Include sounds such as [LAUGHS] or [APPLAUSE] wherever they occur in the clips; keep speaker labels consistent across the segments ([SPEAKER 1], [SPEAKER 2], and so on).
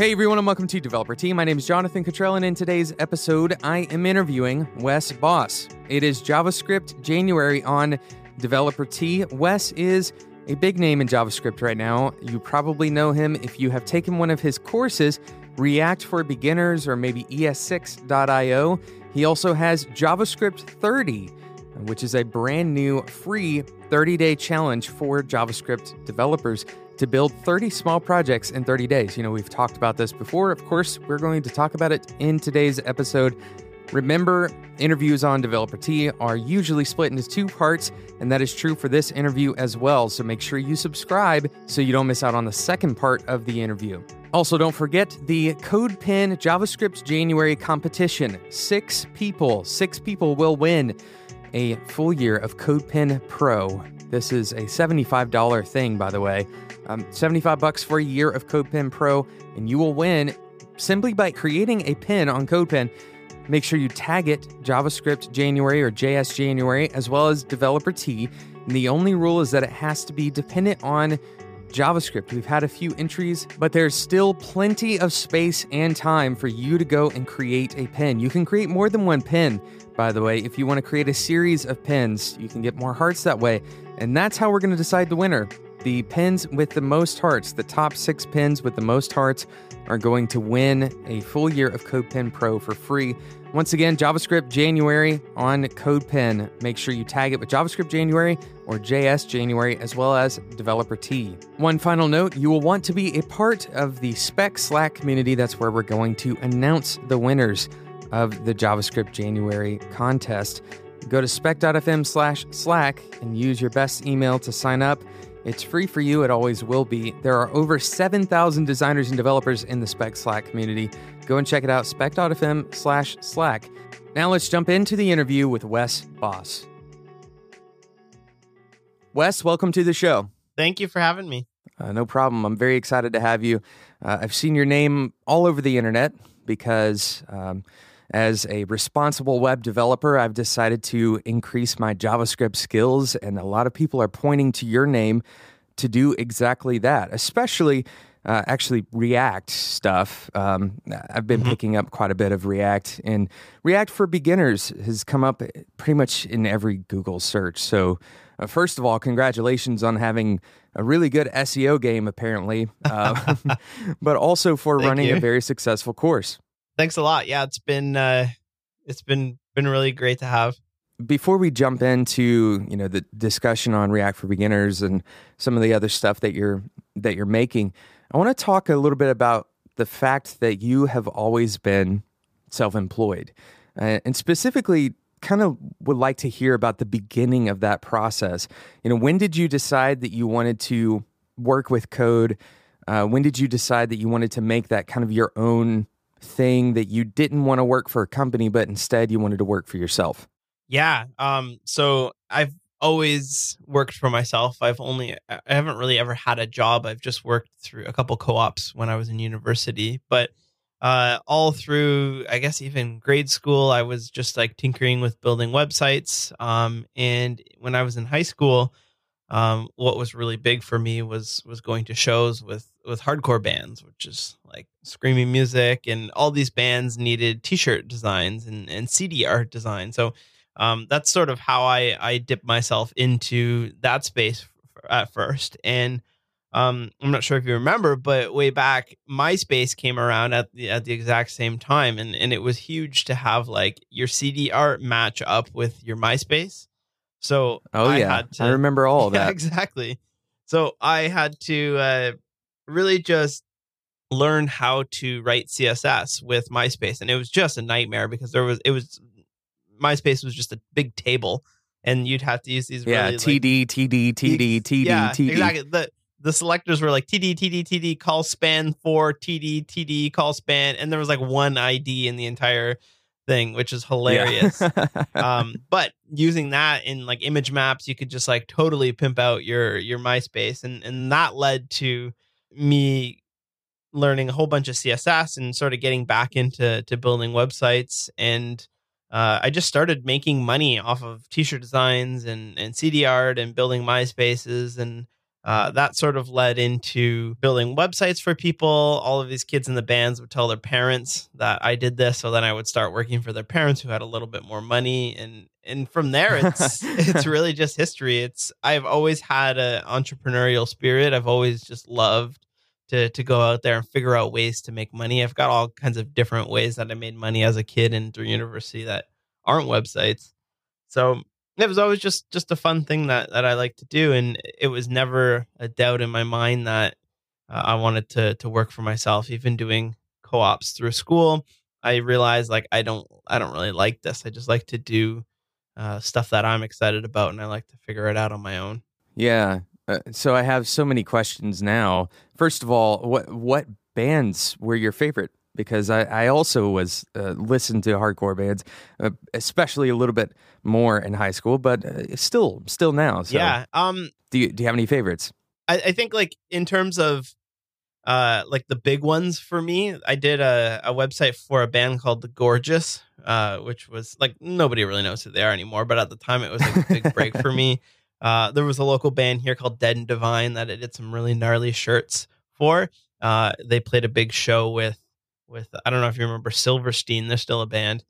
[SPEAKER 1] Hey everyone, and welcome to Developer Tea. My name is Jonathan Cutrell, and in today's episode, I am interviewing Wes Bos. It is JavaScript January on Developer Tea. Wes is a big name in JavaScript right now. You probably know him if you have taken one of his courses, React for Beginners or maybe ES6.io. He also has JavaScript 30, which is a brand new free 30 day challenge for JavaScript developers to build 30 small projects in 30 days. You know, we've talked about this before. Of course, we're going to talk about it in today's episode. Remember, interviews on Developer Tea are usually split into two parts, and that is true for this interview as well. So make sure you subscribe so you don't miss out on the second part of the interview. Also, don't forget the CodePen JavaScript January competition. Six people, six people will win a full year of CodePen Pro. This is a $75 thing, by the way. Um, 75 bucks for a year of CodePen Pro, and you will win simply by creating a pin on CodePen. Make sure you tag it JavaScript January or JS January, as well as Developer Tea. And the only rule is that it has to be dependent on JavaScript. We've had a few entries, but there's still plenty of space and time for you to go and create a pin. You can create more than one pin, by the way. If you want to create a series of pins, you can get more hearts that way. And that's how we're going to decide the winner. The pins with the most hearts, the top six pins with the most hearts, are going to win a full year of CodePen Pro for free. Once again, JavaScript January on CodePen. Make sure you tag it with JavaScript January or JS January, as well as Developer Tea. One final note you will want to be a part of the Spec Slack community. That's where we're going to announce the winners of the JavaScript January contest. Go to spec.fm slash Slack and use your best email to sign up. It's free for you, it always will be. There are over 7,000 designers and developers in the Spec Slack community. Go and check it out, spec.fm slash Slack. Now let's jump into the interview with Wes Bos. Wes, welcome to the show.
[SPEAKER 2] Thank you for having me.
[SPEAKER 1] Uh, no problem. I'm very excited to have you. Uh, I've seen your name all over the internet because um, as a responsible web developer, I've decided to increase my JavaScript skills, and a lot of people are pointing to your name to do exactly that, especially. Uh, actually, React stuff. Um, I've been mm-hmm. picking up quite a bit of React, and React for Beginners has come up pretty much in every Google search. So, uh, first of all, congratulations on having a really good SEO game, apparently, uh, [LAUGHS] [LAUGHS] but also for running you. a very successful course.
[SPEAKER 2] Thanks a lot. Yeah, it's been uh, it's been been really great to have.
[SPEAKER 1] Before we jump into you know the discussion on React for Beginners and some of the other stuff that you're that you're making, I want to talk a little bit about the fact that you have always been self-employed, uh, and specifically kind of would like to hear about the beginning of that process. You know, when did you decide that you wanted to work with code? Uh, when did you decide that you wanted to make that kind of your own thing that you didn't want to work for a company, but instead you wanted to work for yourself?
[SPEAKER 2] Yeah. Um, so I've always worked for myself. I've only, I haven't really ever had a job. I've just worked through a couple co ops when I was in university. But uh, all through, I guess, even grade school, I was just like tinkering with building websites. Um, and when I was in high school, um, what was really big for me was was going to shows with with hardcore bands, which is like screaming music, and all these bands needed T-shirt designs and and CD art design. So um, that's sort of how I I dipped myself into that space at first. And um, I'm not sure if you remember, but way back, MySpace came around at the at the exact same time, and and it was huge to have like your CD art match up with your MySpace. So
[SPEAKER 1] oh I yeah, to, I remember all [LAUGHS] yeah,
[SPEAKER 2] that exactly. So I had to uh, really just learn how to write CSS with MySpace, and it was just a nightmare because there was it was MySpace was just a big table, and you'd have to use these
[SPEAKER 1] yeah
[SPEAKER 2] really,
[SPEAKER 1] TD, like, TD TD TD
[SPEAKER 2] yeah,
[SPEAKER 1] TD
[SPEAKER 2] exactly the the selectors were like TD TD TD colspan for TD TD colspan, and there was like one ID in the entire thing, which is hilarious. Yeah. [LAUGHS] um, but using that in like image maps, you could just like totally pimp out your your MySpace, and and that led to me learning a whole bunch of CSS and sort of getting back into to building websites. And uh, I just started making money off of t-shirt designs and and CD art and building MySpaces and uh, that sort of led into building websites for people. All of these kids in the bands would tell their parents that I did this, so then I would start working for their parents who had a little bit more money, and and from there it's [LAUGHS] it's really just history. It's I've always had an entrepreneurial spirit. I've always just loved to to go out there and figure out ways to make money. I've got all kinds of different ways that I made money as a kid and through university that aren't websites. So it was always just just a fun thing that that I like to do, and it was never a doubt in my mind that uh, I wanted to to work for myself. Even doing co-ops through school, I realized like I don't I don't really like this. I just like to do uh, stuff that I'm excited about, and I like to figure it out on my own.
[SPEAKER 1] Yeah. Uh, so I have so many questions now. First of all, what what bands were your favorite? Because I, I also was uh, listened to hardcore bands, uh, especially a little bit more in high school, but uh, still still now. So
[SPEAKER 2] yeah. Um.
[SPEAKER 1] Do you do you have any favorites?
[SPEAKER 2] I, I think like in terms of uh like the big ones for me i did a, a website for a band called the gorgeous uh which was like nobody really knows who they are anymore but at the time it was like a big break for me [LAUGHS] uh there was a local band here called dead and divine that I did some really gnarly shirts for uh they played a big show with with i don't know if you remember silverstein they're still a band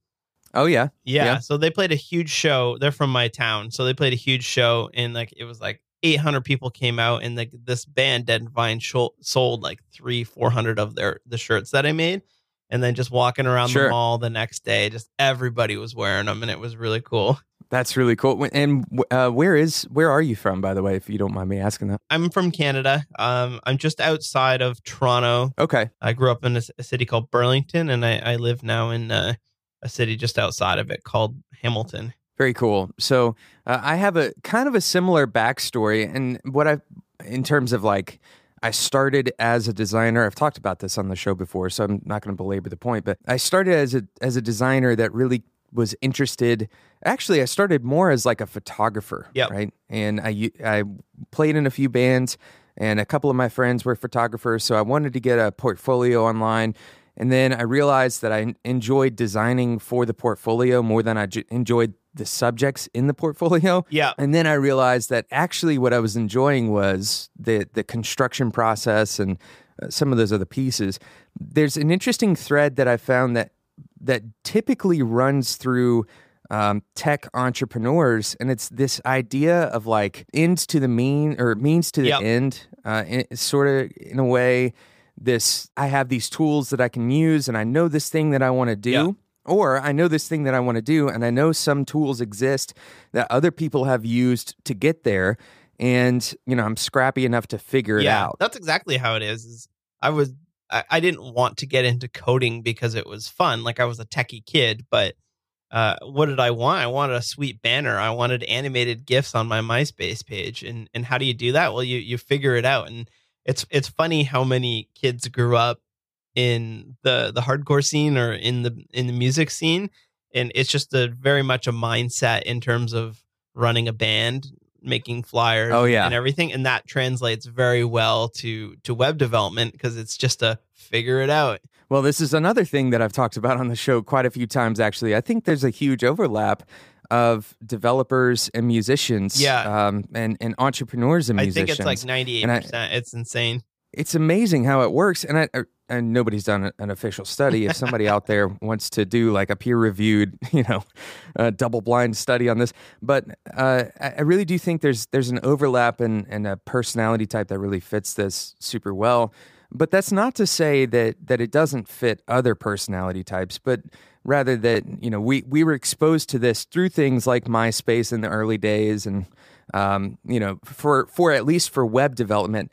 [SPEAKER 1] Oh yeah,
[SPEAKER 2] yeah,
[SPEAKER 1] Yeah.
[SPEAKER 2] So they played a huge show. They're from my town, so they played a huge show, and like it was like 800 people came out, and like this band Dead and Divine sold like three, 400 of their the shirts that I made, and then just walking around
[SPEAKER 1] Sure.
[SPEAKER 2] the mall the next day, just everybody was wearing them, and it was really cool.
[SPEAKER 1] That's really cool. And uh, where is where are you from, by the way, if you don't mind me asking that?
[SPEAKER 2] I'm from Canada. Um, I'm just outside of Toronto.
[SPEAKER 1] Okay,
[SPEAKER 2] I grew up in a, a city called Burlington, and I, I live now in uh, a city just outside of it called Hamilton.
[SPEAKER 1] Very cool. So uh, I have a kind of a similar backstory, and what I, in terms of like, I started as a designer. I've talked about this on the show before, so I'm not going to belabor the point. But I started as a as a designer that really was interested. Actually, I started more as like a photographer,
[SPEAKER 2] Yep.
[SPEAKER 1] right? And i i played in a few bands, and a couple of my friends were photographers, so I wanted to get a portfolio online. And then I realized that I enjoyed designing for the portfolio more than I j- enjoyed the subjects in the portfolio.
[SPEAKER 2] Yeah.
[SPEAKER 1] And then I realized that actually what I was enjoying was the the construction process and uh, some of those other pieces. There's an interesting thread that I found that that typically runs through um, tech entrepreneurs, and it's this idea of like ends to the mean or means to the
[SPEAKER 2] Yep.
[SPEAKER 1] end, uh, in, sort of in a way. This I have these tools that I can use, and I know this thing that I want to do.
[SPEAKER 2] Yeah.
[SPEAKER 1] Or I know this thing that I want to do, and I know some tools exist that other people have used to get there. And, you know, I'm scrappy enough to figure it out.
[SPEAKER 2] That's exactly how it is. Is I was I didn't want to get into coding because it was fun. Like I was a techie kid, but uh, what did I want? I wanted a sweet banner. I wanted animated gifs on my MySpace page. And and how do you do that? Well, you you figure it out. And it's it's funny how many kids grew up in the the hardcore scene or in the in the music scene, and it's just a very much a mindset in terms of running a band making flyers
[SPEAKER 1] Oh, yeah.
[SPEAKER 2] and everything and that translates very well to to web development because it's just a figure it out
[SPEAKER 1] Well, this is another thing that I've talked about on the show quite a few times, actually. I think there's a huge overlap of developers and musicians
[SPEAKER 2] Yeah.
[SPEAKER 1] um, and, and entrepreneurs and
[SPEAKER 2] i
[SPEAKER 1] musicians.
[SPEAKER 2] think it's like 98% it's insane
[SPEAKER 1] it's amazing how it works and I, I- and nobody's done an official study if somebody out there [LAUGHS] wants to do like a peer reviewed [LAUGHS] you know uh, double blind study on this but uh, I, I really do think there's there's an overlap and, and a personality type that really fits this super well but that's not to say that that it doesn't fit other personality types but rather that you know we we were exposed to this through things like myspace in the early days and um, you know for for at least for web development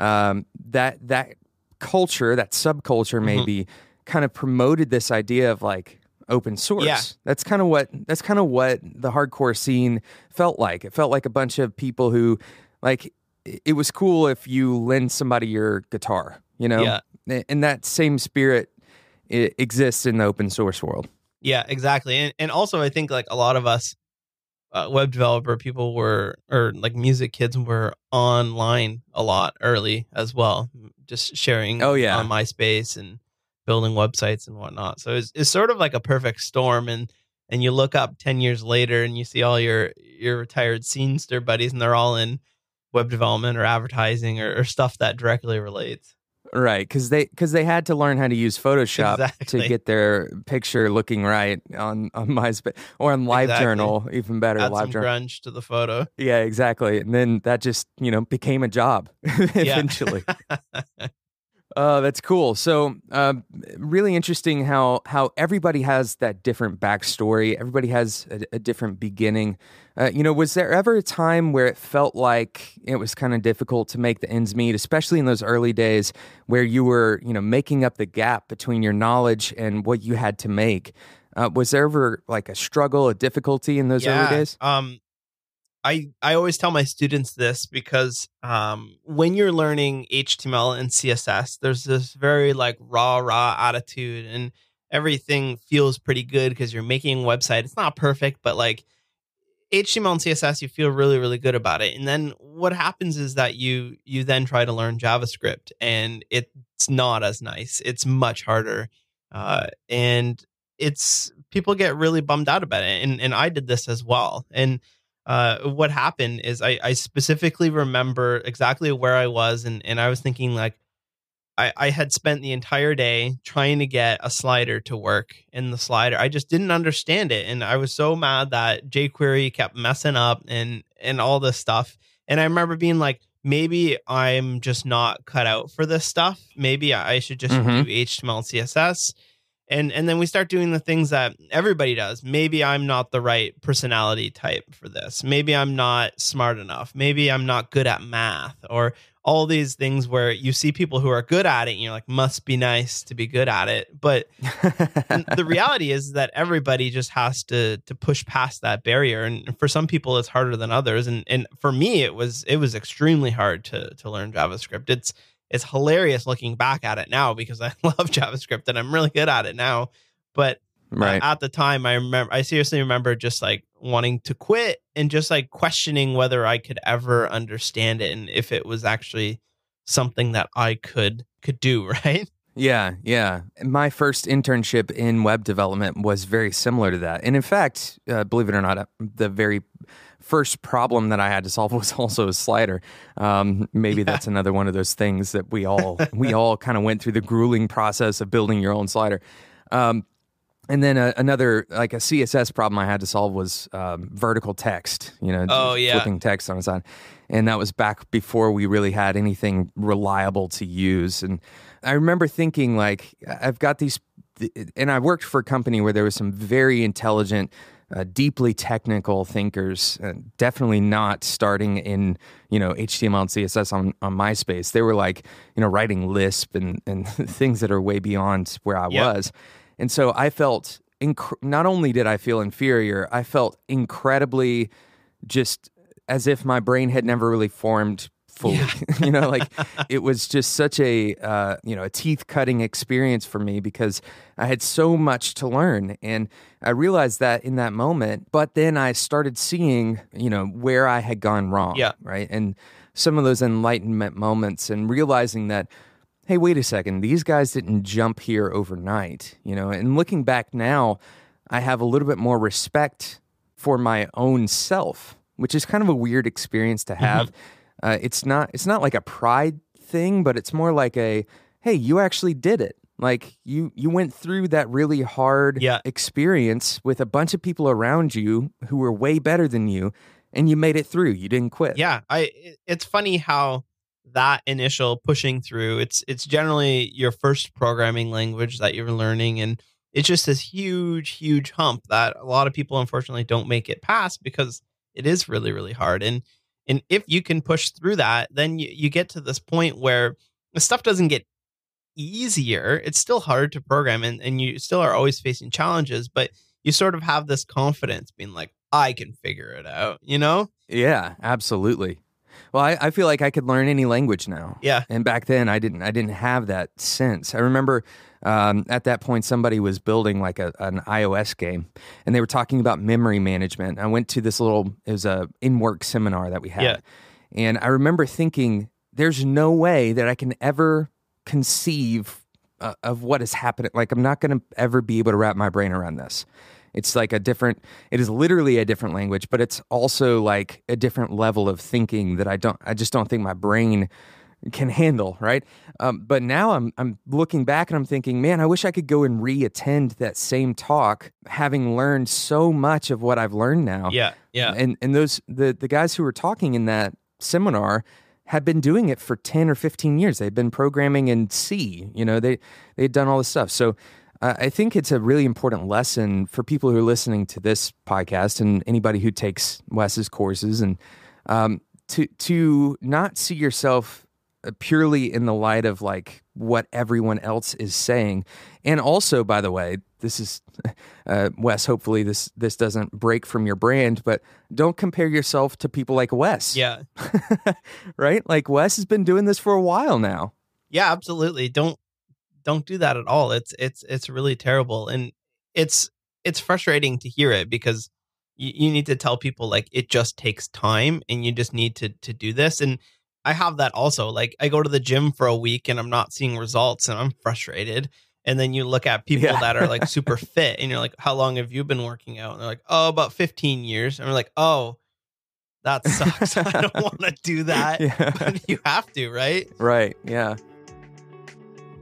[SPEAKER 1] um, that that culture, that subculture, maybe kind of promoted this idea of like open source.
[SPEAKER 2] Yeah.
[SPEAKER 1] That's kind of what that's kind of what the hardcore scene felt like. It felt like a bunch of people who like it was cool if you lend somebody your guitar, you know?
[SPEAKER 2] Yeah.
[SPEAKER 1] And that same spirit it exists in the open source world.
[SPEAKER 2] Yeah, exactly. And and also I think like a lot of us uh, web developer people were or like music kids were online a lot early as well, just sharing
[SPEAKER 1] Oh, yeah.
[SPEAKER 2] on MySpace and building websites and whatnot. So it's it's sort of like a perfect storm and and you look up 10 years later and you see all your your retired scenester buddies and they're all in web development or advertising or, or stuff that directly relates.
[SPEAKER 1] Right, because they because they had to learn how to use Photoshop
[SPEAKER 2] Exactly.
[SPEAKER 1] to get their picture looking right on on [LAUGHS] MySpace or on LiveJournal, even better.
[SPEAKER 2] Add some
[SPEAKER 1] LiveJournal,
[SPEAKER 2] grunge to the photo.
[SPEAKER 1] yeah, exactly. And then that just you know became a job [LAUGHS] eventually. [LAUGHS] Oh, that's cool. So, uh, really interesting how how everybody has that different backstory. Everybody has a, a different beginning. Uh, you know, was there ever a time where it felt like it was kind of difficult to make the ends meet, especially in those early days where you were, you know, making up the gap between your knowledge and what you had to make? Uh, was there ever like a struggle, a difficulty in those
[SPEAKER 2] yeah.
[SPEAKER 1] early days?
[SPEAKER 2] Um, I I always tell my students this because um, when you're learning HTML and CSS, there's this very like raw raw attitude, and everything feels pretty good because you're making a website. It's not perfect, but like HTML and CSS, you feel really really good about it. And then what happens is that you you then try to learn JavaScript, and it's not as nice. It's much harder, uh, and it's people get really bummed out about it. And and I did this as well, and uh, what happened is I, I specifically remember exactly where I was, and, and I was thinking like I, I had spent the entire day trying to get a slider to work in the slider. I just didn't understand it, and I was so mad that jQuery kept messing up and and all this stuff. And I remember being like, maybe I'm just not cut out for this stuff. Maybe I should just
[SPEAKER 1] Mhm.
[SPEAKER 2] do HTML and CSS and and then we start doing the things that everybody does. Maybe i'm not the right personality type for this. Maybe i'm not smart enough. Maybe i'm not good at math or all these things where you see people who are good at it and you're like must be nice to be good at it. But the [LAUGHS] reality is that everybody just has to to push past that barrier. And for some people it's harder than others. And and for me it was it was extremely hard to to learn javascript. It's it's hilarious looking back at it now because I [LAUGHS] love JavaScript and I'm really good at it now. But uh,
[SPEAKER 1] right.
[SPEAKER 2] at the time, I remember, I seriously remember just like wanting to quit and just like questioning whether I could ever understand it and if it was actually something that I could could do. [LAUGHS] Right?
[SPEAKER 1] Yeah, yeah. My first internship in web development was very similar to that. And in fact, uh, believe it or not, uh, the very first problem that I had to solve [LAUGHS] was also a slider. Um, maybe that's another one of those things that we all we [LAUGHS] all kind of went through the grueling process of building your own slider. Um, and then uh, another like a CSS problem I had to solve was um, vertical text. You know,
[SPEAKER 2] Oh, yeah.
[SPEAKER 1] flipping text on its side, and that was back before we really had anything reliable to use. And I remember thinking like, I've got these, and I worked for a company where there was some very intelligent. Uh, deeply technical thinkers, uh, definitely not starting in you know HTML and CSS on, on MySpace. They were like you know writing Lisp and and [LAUGHS] things that are way beyond where I
[SPEAKER 2] Yeah.
[SPEAKER 1] was. And so I felt inc- not only did I feel inferior, I felt incredibly just as if my brain had never really formed fully. [LAUGHS] you know, like it was just such a uh, you know a teeth cutting experience for me because I had so much to learn, and I realized that in that moment. But then I started seeing you know where I had gone wrong.
[SPEAKER 2] Yeah.
[SPEAKER 1] right, and some of those enlightenment moments, and realizing that hey, wait a second, these guys didn't jump here overnight, you know. And looking back now, I have a little bit more respect for my own self, which is kind of a weird experience to have. Uh, it's not it's not like a pride thing, but it's more like a hey, you actually did it. Like you you went through that really hard
[SPEAKER 2] Yeah.
[SPEAKER 1] experience with a bunch of people around you who were way better than you, and you made it through. You didn't quit.
[SPEAKER 2] Yeah. I. It's funny how that initial pushing through. It's it's generally your first programming language that you're learning, and it's just this huge, huge hump that a lot of people unfortunately don't make it past because it is really, really hard. And and if you can push through that, then you, you get to this point where the stuff doesn't get easier. It's still hard to program and, and you still are always facing challenges, but you sort of have this confidence being like, I can figure it out, you know?
[SPEAKER 1] Yeah, absolutely. Well, I, I feel like I could learn any language now.
[SPEAKER 2] Yeah.
[SPEAKER 1] And back then, I didn't. I didn't have that sense. I remember um, at that point, somebody was building like a, an iOS game, and they were talking about memory management. I went to this little. It was a in work seminar that we had,
[SPEAKER 2] Yeah.
[SPEAKER 1] and I remember thinking, "There's no way that I can ever conceive uh, of what is happening. Like, I'm not going to ever be able to wrap my brain around this." It's like a different. It is literally a different language, but it's also like a different level of thinking that I don't. I just don't think my brain can handle, right? Um, but now I'm I'm looking back and I'm thinking, man, I wish I could go and re-attend that same talk, having learned so much of what I've learned now.
[SPEAKER 2] Yeah, yeah.
[SPEAKER 1] And and those the the guys who were talking in that seminar had been doing it for 10 or 15 years. They'd been programming in C, you know, they they'd done all this stuff. So I think it's a really important lesson for people who are listening to this podcast and anybody who takes Wes's courses and um, to to not see yourself uh, purely in the light of like what everyone else is saying. And also, by the way, this is [LAUGHS] uh, Wes. Hopefully, this this doesn't break from your brand, but don't compare yourself to people like Wes.
[SPEAKER 2] Yeah, [LAUGHS]
[SPEAKER 1] right. Like Wes has been doing this for a while now.
[SPEAKER 2] Yeah, absolutely. Don't don't do that at all. It's it's it's really terrible, and it's it's frustrating to hear it because you, you need to tell people like it just takes time, and you just need to to do this and I have that also. Like I go to the gym for a week and I'm not seeing results and I'm frustrated. And then you look at people yeah. that are like super [LAUGHS] fit and you're like, how long have you been working out? And they're like, oh, about 15 years. And we're like, oh, that sucks. [LAUGHS] I don't [LAUGHS] want to do that. Yeah. But you have to, right?
[SPEAKER 1] Right. Yeah.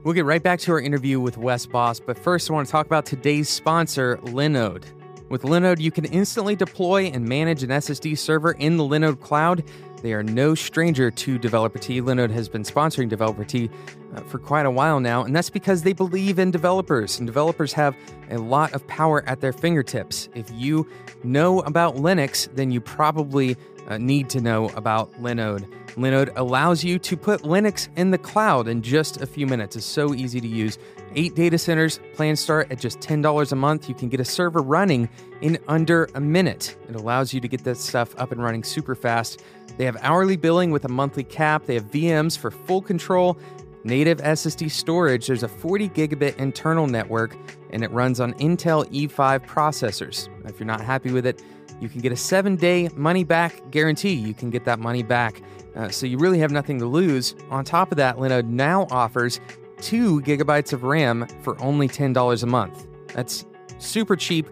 [SPEAKER 1] We'll get right back to our interview with Wes Bos, but first I want to talk about today's sponsor, Linode. With Linode, you can instantly deploy and manage an SSD server in the Linode cloud they are no stranger to Developer Tea. Linode has been sponsoring Developer Tea uh, for quite a while now, and that's because they believe in developers, and developers have a lot of power at their fingertips. If you know about Linux, then you probably uh, need to know about Linode. Linode allows you to put Linux in the cloud in just a few minutes. It's so easy to use. Eight data centers, plans start at just $10 a month. You can get a server running in under a minute. It allows you to get that stuff up and running super fast. They have hourly billing with a monthly cap. They have VMs for full control, native SSD storage. There's a 40 gigabit internal network, and it runs on Intel E5 processors. If you're not happy with it, you can get a seven day money back guarantee. You can get that money back. Uh, so you really have nothing to lose. On top of that, Linode now offers two gigabytes of RAM for only $10 a month. That's super cheap.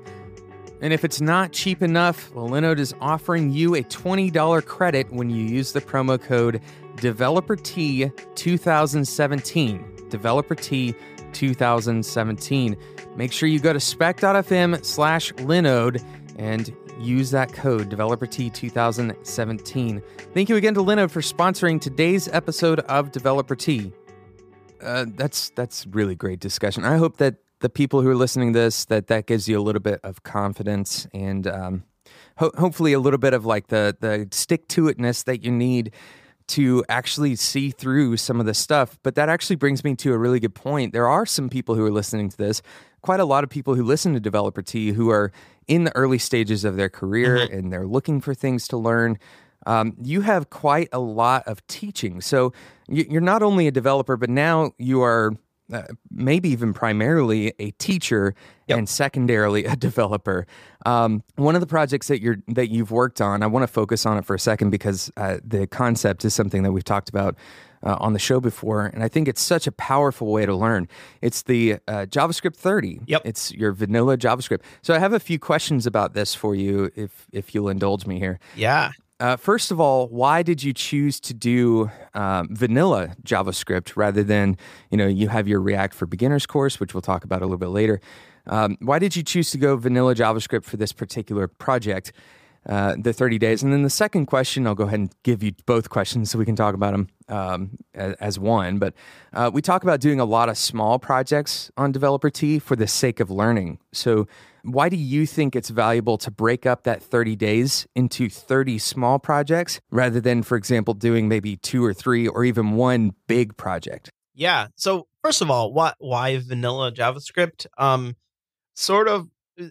[SPEAKER 1] And if it's not cheap enough, well, Linode is offering you a $20 credit when you use the promo code DeveloperTea2017. Developer Tea 2017. Make sure you go to spec.fm slash Linode and use that code DeveloperTea2017. Thank you again to Linode for sponsoring today's episode of Developer Tea. Uh, that's that's really great discussion. I hope that the people who are listening to this that that gives you a little bit of confidence and um, ho- hopefully a little bit of like the the stick to itness that you need to actually see through some of this stuff. But that actually brings me to a really good point. There are some people who are listening to this, quite a lot of people who listen to Developer Tea who are in the early stages of their career mm-hmm. and they're looking for things to learn. Um, you have quite a lot of teaching. So you're not only a developer, but now you are uh, maybe even primarily a teacher yep. and secondarily a developer. Um, one of the projects that you're that you've worked on, I want to focus on it for a second because uh, the concept is something that we've talked about uh, on the show before, and I think it's such a powerful way to learn. It's the uh, JavaScript 30.
[SPEAKER 2] Yep.
[SPEAKER 1] It's your vanilla JavaScript. So I have a few questions about this for you, if if you'll indulge me here.
[SPEAKER 2] Yeah.
[SPEAKER 1] Uh, first of all, why did you choose to do um, vanilla JavaScript rather than, you know, you have your React for Beginners course, which we'll talk about a little bit later. Um, why did you choose to go vanilla JavaScript for this particular project, uh, the 30 days? And then the second question, I'll go ahead and give you both questions so we can talk about them um, as, one. But uh, we talk about doing a lot of small projects on Developer Tea for the sake of learning. So why do you think it's valuable to break up that 30 days into 30 small projects rather than, for example, doing maybe two or three or even one big project?
[SPEAKER 2] Yeah. So first of all, why why vanilla JavaScript? Um, sort of.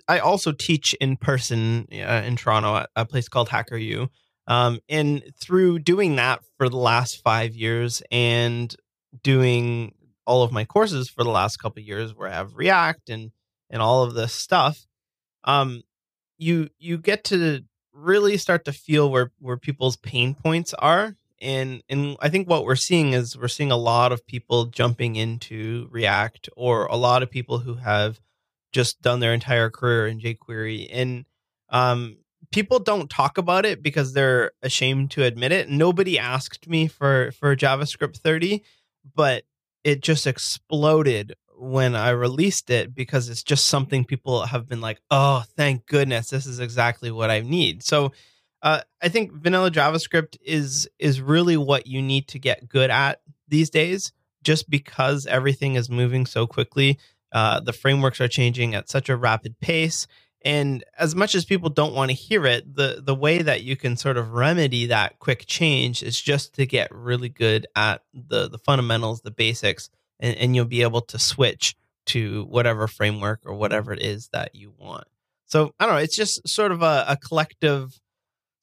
[SPEAKER 2] I also teach in person uh, in Toronto at a place called HackerU. Um, and through doing that for the last five years and doing all of my courses for the last couple years, where I have React and and all of this stuff, um, you you get to really start to feel where where people's pain points are. And and I think what we're seeing is we're seeing a lot of people jumping into React or a lot of people who have just done their entire career in jQuery. And um, people don't talk about it because they're ashamed to admit it. Nobody asked me for for JavaScript 30, but it just exploded when I released it because it's just something people have been like, "Oh, thank goodness, this is exactly what I need." So, uh, I think vanilla JavaScript is is really what you need to get good at these days, just because everything is moving so quickly. Uh, the frameworks are changing at such a rapid pace, and as much as people don't want to hear it, the the way that you can sort of remedy that quick change is just to get really good at the the fundamentals, the basics, and, and you'll be able to switch to whatever framework or whatever it is that you want. So I don't know. It's just sort of a, a collective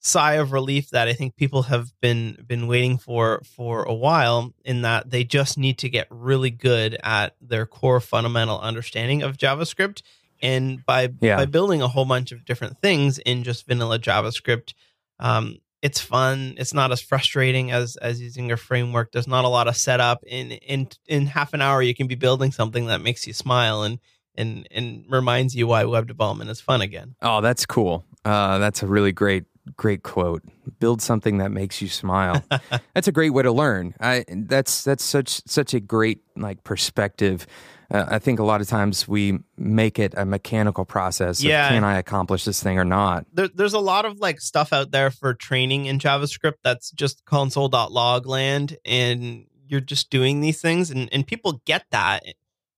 [SPEAKER 2] sigh of relief that I think people have been been waiting for for a while in that they just need to get really good at their core fundamental understanding of JavaScript and by yeah. by building a whole bunch of different things in just vanilla JavaScript um, it's fun. It's not as frustrating as as using a framework. There's not a lot of setup. In in in half an hour you can be building something that makes you smile and and and reminds you why web development is fun again.
[SPEAKER 1] Oh that's cool. Uh, that's a really great great quote. Build something that makes you smile. [LAUGHS] that's a great way to learn. I that's that's such such a great like perspective. Uh, I think a lot of times we make it a mechanical process. Yeah, can I accomplish this thing or not?
[SPEAKER 2] There, there's a lot of like stuff out there for training in JavaScript that's just console.log land, and you're just doing these things, and and people get that,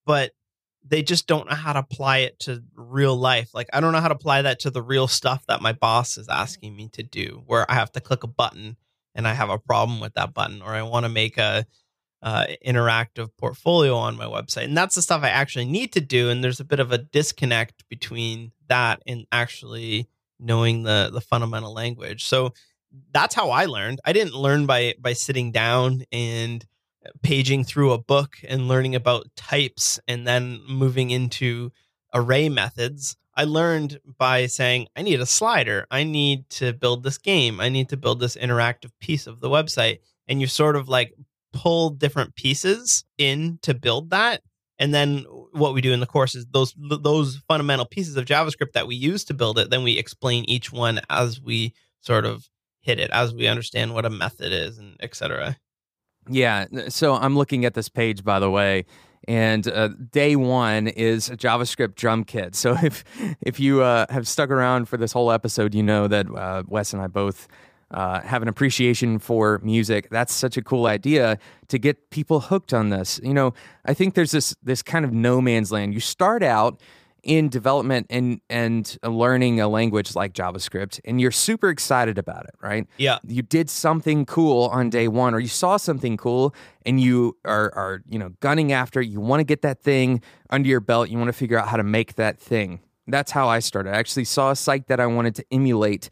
[SPEAKER 2] but they just don't know how to apply it to real life. Like I don't know how to apply that to the real stuff that my boss is asking me to do, where I have to click a button and I have a problem with that button, or I want to make a uh, interactive portfolio on my website, and that's the stuff I actually need to do. And there's a bit of a disconnect between that and actually knowing the the fundamental language. So that's how I learned. I didn't learn by by sitting down and paging through a book and learning about types and then moving into array methods. I learned by saying, I need a slider. I need to build this game. I need to build this interactive piece of the website. And you sort of like pull different pieces in to build that. And then what we do in the course is those those fundamental pieces of JavaScript that we use to build it, then we explain each one as we sort of hit it, as we understand what a method is and etc.
[SPEAKER 1] Yeah. So I'm looking at this page, by the way, and uh, day one is a JavaScript drum kit. So [LAUGHS] if if you uh, have stuck around for this whole episode, you know that uh, Wes and I both uh, have an appreciation for music. That's such a cool idea to get people hooked on this. You know, I think there's this this kind of no man's land. You start out in development and and learning a language like JavaScript and you're super excited about it, right?
[SPEAKER 2] Yeah.
[SPEAKER 1] You did something cool on day 1 or you saw something cool and you are are, you know, gunning after. You want to get that thing under your belt. You want to figure out how to make that thing. That's how I started. I actually saw a site that I wanted to emulate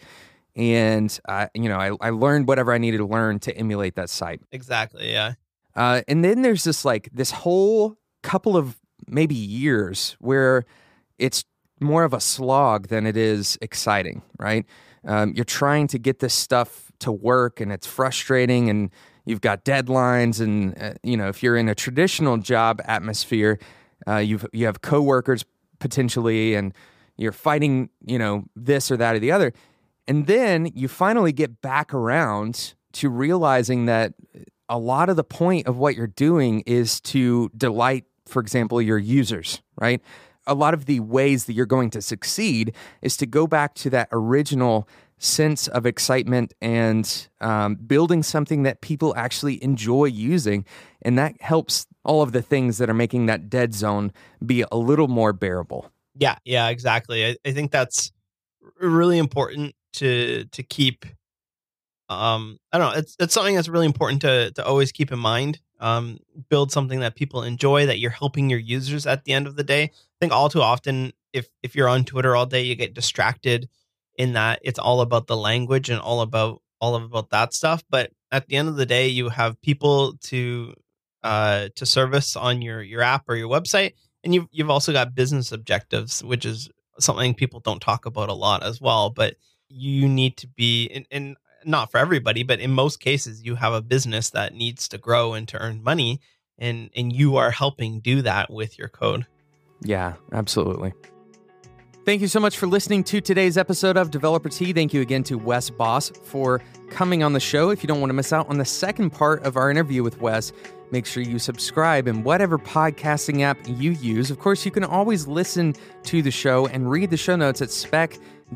[SPEAKER 1] and I, you know, I, I learned whatever I needed to learn to emulate that site.
[SPEAKER 2] Exactly, yeah.
[SPEAKER 1] Uh, and then there's this like this whole couple of maybe years where it's more of a slog than it is exciting, right? Um, you're trying to get this stuff to work and it's frustrating and you've got deadlines and uh, you know if you're in a traditional job atmosphere uh, you've you have coworkers potentially and you're fighting you know this or that or the other and then you finally get back around to realizing that a lot of the point of what you're doing is to delight for example your users right a lot of the ways that you're going to succeed is to go back to that original sense of excitement and um, building something that people actually enjoy using. And that helps all of the things that are making that dead zone be a little more bearable.
[SPEAKER 2] Yeah, yeah, exactly. I, I think that's really important to to keep um I don't know, it's it's something that's really important to to always keep in mind um, build something that people enjoy that you're helping your users at the end of the day. I think all too often if if you're on twitter all day you get distracted in that it's all about the language and all about all about that stuff. But at the end of the day you have people to uh to service on your your app or your website and you've you've also got business objectives which is something people don't talk about a lot as well. But you need to be and, and not for everybody, but in most cases, you have a business that needs to grow and to earn money, and and you are helping do that with your code.
[SPEAKER 1] Yeah, absolutely. Thank you so much for listening to today's episode of Developer Tea. Thank you again to Wes Bos for coming on the show. If you don't want to miss out on the second part of our interview with Wes, make sure you subscribe in whatever podcasting app you use. Of course, you can always listen to the show and read the show notes at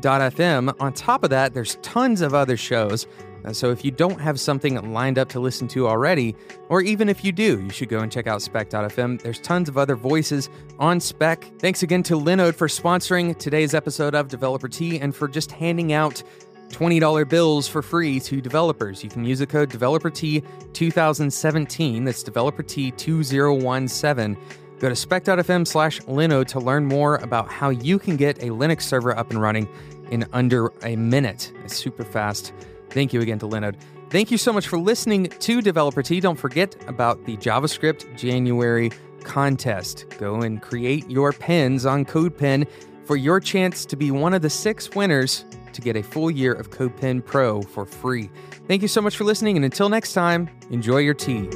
[SPEAKER 1] spec.fm. On top of that, there's tons of other shows uh, so if you don't have something lined up to listen to already, or even if you do, you should go and check out spec.fm. There's tons of other voices on spec. Thanks again to Linode for sponsoring today's episode of Developer Tea and for just handing out $20 bills for free to developers. You can use the code DeveloperTea2017. That's DeveloperTea2017. Go to spec.fm slash Linode to learn more about how you can get a Linux server up and running in under a minute. It's super fast. Thank you again to Linode. Thank you so much for listening to Developer Tea. Don't forget about the JavaScript January contest. Go and create your pins on CodePen for your chance to be one of the six winners to get a full year of CodePen Pro for free. Thank you so much for listening, and until next time, enjoy your tea.